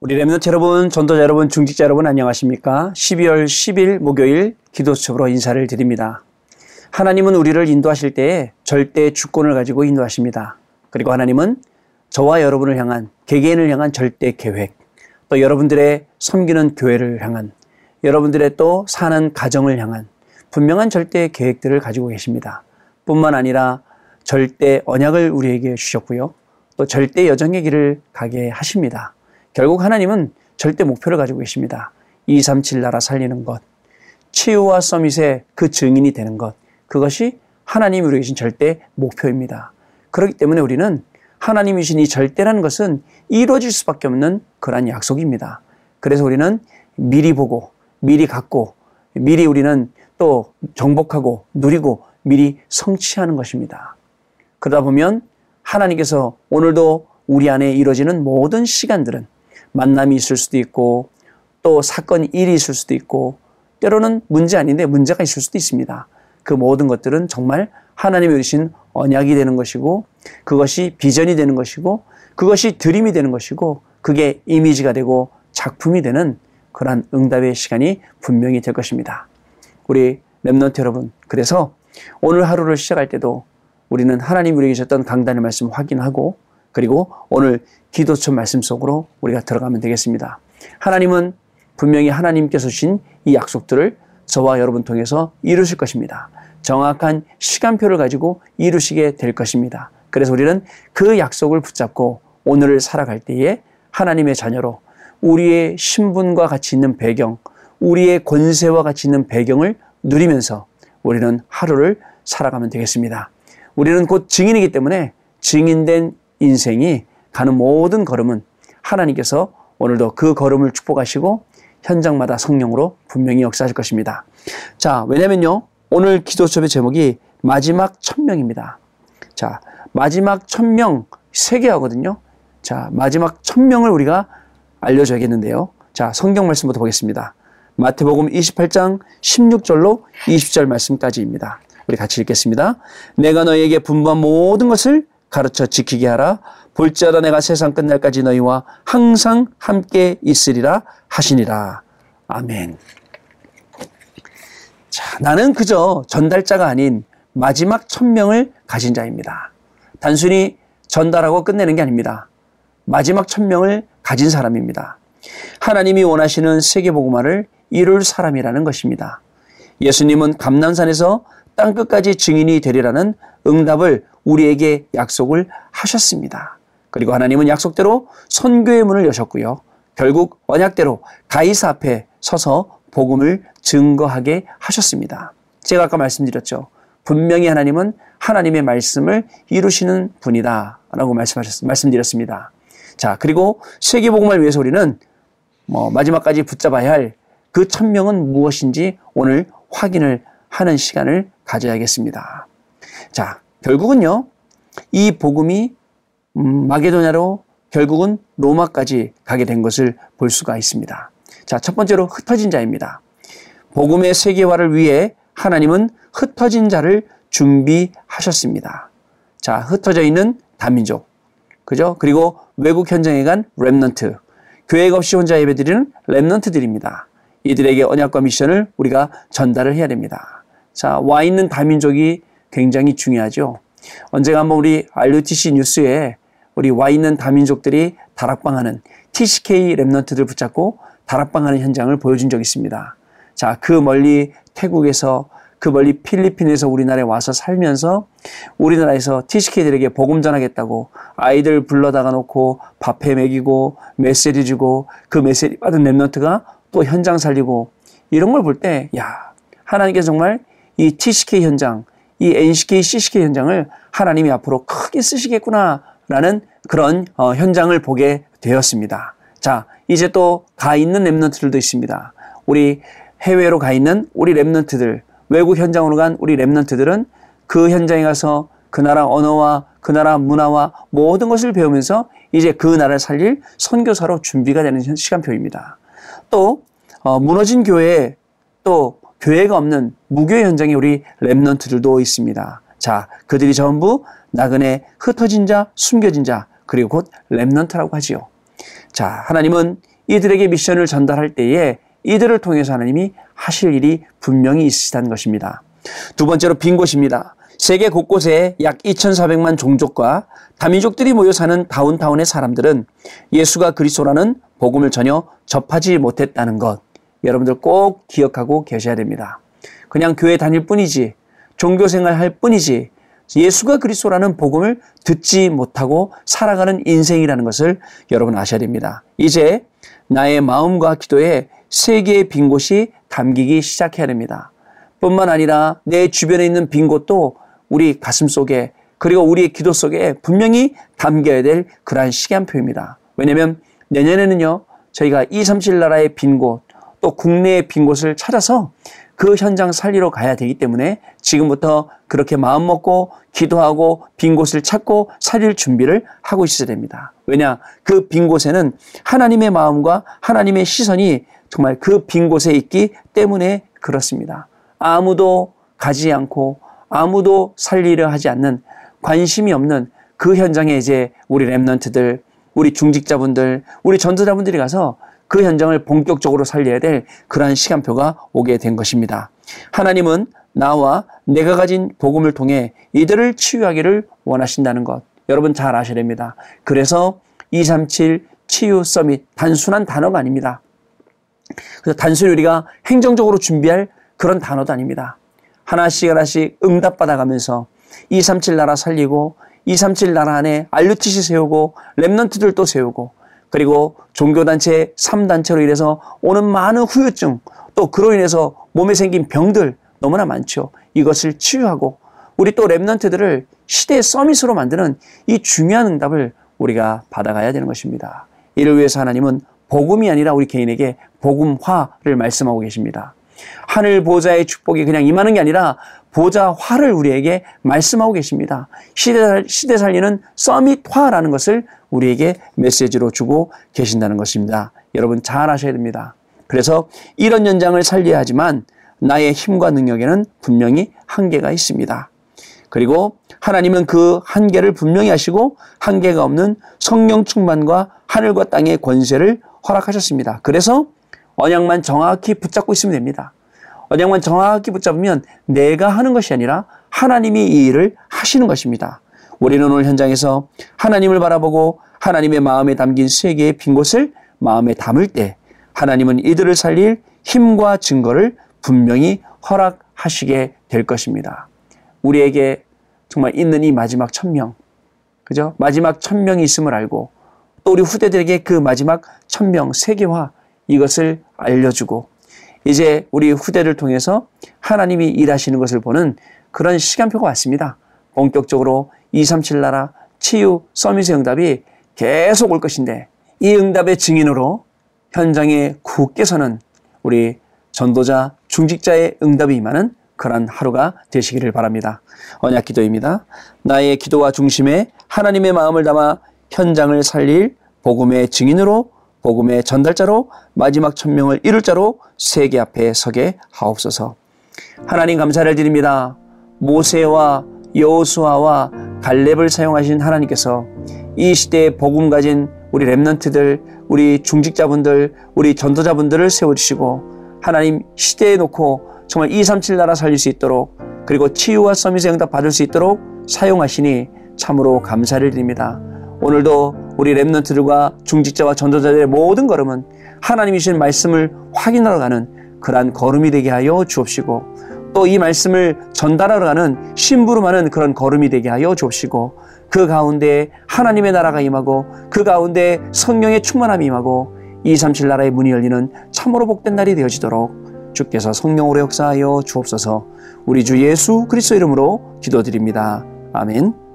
우리 랩런트 여러분, 전도자 여러분, 중직자 여러분 안녕하십니까? 12월 10일 목요일 기도 수첩으로 인사를 드립니다. 하나님은 우리를 인도하실 때에 절대 주권을 가지고 인도하십니다. 그리고 하나님은 저와 여러분을 향한 개개인을 향한 절대 계획, 또 여러분들의 섬기는 교회를 향한 여러분들의 또 사는 가정을 향한 분명한 절대 계획들을 가지고 계십니다. 뿐만 아니라 절대 언약을 우리에게 주셨고요. 또 절대 여정의 길을 가게 하십니다. 결국 하나님은 절대 목표를 가지고 계십니다. 237 나라 살리는 것, 치유와 서밋의 그 증인이 되는 것, 그것이 하나님이 우리에게 주신 절대 목표입니다. 그렇기 때문에 우리는 하나님이 주신 이 절대라는 것은 이루어질 수밖에 없는 그러한 약속입니다. 그래서 우리는 미리 보고, 미리 갖고, 미리 우리는 또 정복하고, 누리고, 미리 성취하는 것입니다. 그러다 보면 하나님께서 오늘도 우리 안에 이루어지는 모든 시간들은 만남이 있을 수도 있고 또 사건 일이 있을 수도 있고 때로는 문제 아닌데 문제가 있을 수도 있습니다. 그 모든 것들은 정말 하나님이 주신 언약이 되는 것이고 그것이 비전이 되는 것이고 그것이 드림이 되는 것이고 그게 이미지가 되고 작품이 되는 그러한 응답의 시간이 분명히 될 것입니다. 우리 Remnant 여러분 그래서 오늘 하루를 시작할 때도 우리는 하나님 우리에게 주셨던 강단의 말씀 확인하고 그리고 오늘 기도처 말씀 속으로 우리가 들어가면 되겠습니다. 하나님은 분명히 하나님께서 주신 이 약속들을 저와 여러분 통해서 이루실 것입니다. 정확한 시간표를 가지고 이루시게 될 것입니다. 그래서 우리는 그 약속을 붙잡고 오늘을 살아갈 때에 하나님의 자녀로 우리의 신분과 같이 있는 배경, 우리의 권세와 같이 있는 배경을 누리면서 우리는 하루를 살아가면 되겠습니다. 우리는 곧 증인이기 때문에 증인된 인생이 가는 모든 걸음은 하나님께서 오늘도 그 걸음을 축복하시고 현장마다 성령으로 분명히 역사하실 것입니다. 자, 왜냐면요. 오늘 기도 수업의 제목이 마지막 천명입니다. 자, 마지막 천명 세 개 하거든요. 자, 마지막 천명을 우리가 알려줘야겠는데요. 자, 성경 말씀부터 보겠습니다. 마태복음 28장 16절로 20절 말씀까지입니다. 우리 같이 읽겠습니다. 내가 너에게 분부한 모든 것을 가르쳐 지키게 하라. 볼지어다 내가 세상 끝날까지 너희와 항상 함께 있으리라 하시니라. 아멘. 자, 나는 그저 전달자가 아닌 마지막 천명을 가진 자입니다. 단순히 전달하고 끝내는 게 아닙니다. 마지막 천명을 가진 사람입니다. 하나님이 원하시는 세계복음화를 이룰 사람이라는 것입니다. 예수님은 감남산에서 땅 끝까지 증인이 되리라는 응답을 우리에게 약속을 하셨습니다. 그리고 하나님은 약속대로 선교의 문을 여셨고요. 결국 언약대로 가이사 앞에 서서 복음을 증거하게 하셨습니다. 제가 아까 말씀드렸죠. 분명히 하나님은 하나님의 말씀을 이루시는 분이다. 라고 말씀하셨, 말씀드렸습니다. 자, 그리고 세계복음을 위해서 우리는 뭐 마지막까지 붙잡아야 할 그 천명은 무엇인지 오늘 확인을 하는 시간을 가져야겠습니다. 자, 결국은요, 이 복음이 음, 마게도냐로 결국은 로마까지 가게 된 것을 볼 수가 있습니다. 자, 첫 번째로 흩어진 자입니다. 복음의 세계화를 위해 하나님은 흩어진 자를 준비하셨습니다. 자, 흩어져 있는 다민족. 그죠? 그리고 외국 현장에 간 Remnant. 교회가 없이 혼자 예배드리는 Remnant들입니다. 이들에게 언약과 미션을 우리가 전달을 해야 됩니다. 자, 와 있는 다민족이 굉장히 중요하죠. 언젠가 한번 우리 RUTC 뉴스에 우리 와 있는 다민족들이 다락방하는 TCK 랩런트들 붙잡고 다락방하는 현장을 보여준 적이 있습니다. 자, 그 멀리 태국에서 그 멀리 필리핀에서 우리나라에 와서 살면서 우리나라에서 TCK들에게 복음 전하겠다고 아이들 불러다가 놓고 밥해 먹이고 메시지 주고 그 메시지 받은 랩런트가 또 현장 살리고 이런 걸 볼 때, 야, 하나님께서 정말 이 TCK 현장, 이 NCK, CCK 현장을 하나님이 앞으로 크게 쓰시겠구나라는 그런 어, 현장을 보게 되었습니다. 자, 이제 또 가 있는 랩런트들도 있습니다. 우리 해외로 가 있는 우리 랩런트들, 외국 현장으로 간 우리 랩런트들은 그 현장에 가서 그 나라 언어와 그 나라 문화와 모든 것을 배우면서 이제 그 나라를 살릴 선교사로 준비가 되는 시간표입니다. 또 어, 무너진 교회에 또 교회가 없는 무교회 현장에 우리 랩런트들도 있습니다. 자, 그들이 전부 나그네 흩어진 자, 숨겨진 자, 그리고 곧 랩런트라고 하지요. 자, 하나님은 이들에게 미션을 전달할 때에 이들을 통해서 하나님이 하실 일이 분명히 있으시다는 것입니다. 두 번째로 빈 곳입니다. 세계 곳곳에 약 2,400만 종족과 다민족들이 모여 사는 다운타운의 사람들은 예수가 그리스도라는 복음을 전혀 접하지 못했다는 것 여러분들 꼭 기억하고 계셔야 됩니다. 그냥 교회 다닐 뿐이지 종교 생활 할 뿐이지 예수가 그리스도라는 복음을 듣지 못하고 살아가는 인생이라는 것을 여러분 아셔야 됩니다. 이제 나의 마음과 기도에 세계의 빈 곳이 담기기 시작해야 됩니다. 뿐만 아니라 내 주변에 있는 빈 곳도 우리 가슴 속에 그리고 우리의 기도 속에 분명히 담겨야 될 그러한 시간표입니다. 왜냐하면 내년에는요 저희가 237 나라의 빈 곳, 또 국내의 빈 곳을 찾아서 그 현장 살리러 가야 되기 때문에 지금부터 그렇게 마음 먹고 기도하고 빈 곳을 찾고 살릴 준비를 하고 있어야 됩니다. 왜냐? 그 빈 곳에는 하나님의 마음과 하나님의 시선이 정말 그 빈 곳에 있기 때문에 그렇습니다. 아무도 가지 않고 아무도 살리려 하지 않는 관심이 없는 그 현장에 이제 우리 랩런트들, 우리 중직자분들, 우리 전도자분들이 가서 그 현장을 본격적으로 살려야 될 그러한 시간표가 오게 된 것입니다. 하나님은 나와 내가 가진 복음을 통해 이들을 치유하기를 원하신다는 것. 여러분 잘 아셔야 됩니다. 그래서 237 치유 서밋 단순한 단어가 아닙니다. 그래서 단순히 우리가 행정적으로 준비할 그런 단어도 아닙니다. 하나씩 하나씩 응답받아가면서 237 나라 살리고 237 나라 안에 알루티시 세우고 랩넌트들도 세우고 그리고 종교단체 3단체로 인해서 오는 많은 후유증 또 그로 인해서 몸에 생긴 병들 너무나 많죠. 이것을 치유하고 우리 또 랩런트들을 시대의 서밋으로 만드는 이 중요한 응답을 우리가 받아가야 되는 것입니다. 이를 위해서 하나님은 복음이 아니라 우리 개인에게 복음화를 말씀하고 계십니다. 하늘 보좌의 축복이 그냥 임하는 게 아니라 보좌 화를 우리에게 말씀하고 계십니다. 시대, 시대 살리는 서밋화라는 것을 우리에게 메시지로 주고 계신다는 것입니다. 여러분 잘 아셔야 됩니다. 그래서 이런 연장을 살려야 하지만 나의 힘과 능력에는 분명히 한계가 있습니다. 그리고 하나님은 그 한계를 분명히 하시고 한계가 없는 성령 충만과 하늘과 땅의 권세를 허락하셨습니다. 그래서 언약만 정확히 붙잡고 있으면 됩니다. 언약만 정확히 붙잡으면 내가 하는 것이 아니라 하나님이 이 일을 하시는 것입니다. 우리는 오늘 현장에서 하나님을 바라보고 하나님의 마음에 담긴 세계의 빈 곳을 마음에 담을 때 하나님은 이들을 살릴 힘과 증거를 분명히 허락하시게 될 것입니다. 우리에게 정말 있는 이 마지막 천명, 그죠? 마지막 천명이 있음을 알고 또 우리 후대들에게 그 마지막 천명 세계화 이것을 알려주고 이제 우리 후대를 통해서 하나님이 일하시는 것을 보는 그런 시간표가 왔습니다. 본격적으로 237 나라 치유 서밋의 응답이 계속 올 것인데 이 응답의 증인으로 현장에 굳게 서는 우리 전도자, 중직자의 응답이 임하는 그러한 하루가 되시기를 바랍니다. 언약 기도입니다. 나의 기도와 중심에 하나님의 마음을 담아 현장을 살릴 복음의 증인으로 복음의 전달자로 마지막 천명을 이룰 자로 세계 앞에 서게 하옵소서. 하나님 감사를 드립니다. 모세와 여호수아와 갈렙을 사용하신 하나님께서 이 시대에 복음 가진 우리 랩런트들, 우리 중직자분들, 우리 전도자분들을 세워주시고 하나님 시대에 놓고 정말 237 나라 살릴 수 있도록 그리고 치유와 서밋의 응답 받을 수 있도록 사용하시니 참으로 감사를 드립니다. 오늘도 우리 랩런트들과 중직자와 전도자들의 모든 걸음은 하나님이 주신 말씀을 확인하러 가는 그러한 걸음이 되게 하여 주옵시고 또 이 말씀을 전달하러 가는 심부름하는 그런 걸음이 되게 하여 주옵시고 그 가운데 하나님의 나라가 임하고 그 가운데 성령의 충만함이 임하고 237 나라의 문이 열리는 참으로 복된 날이 되어지도록 주께서 성령으로 역사하여 주옵소서 우리 주 예수 그리스도 이름으로 기도드립니다. 아멘.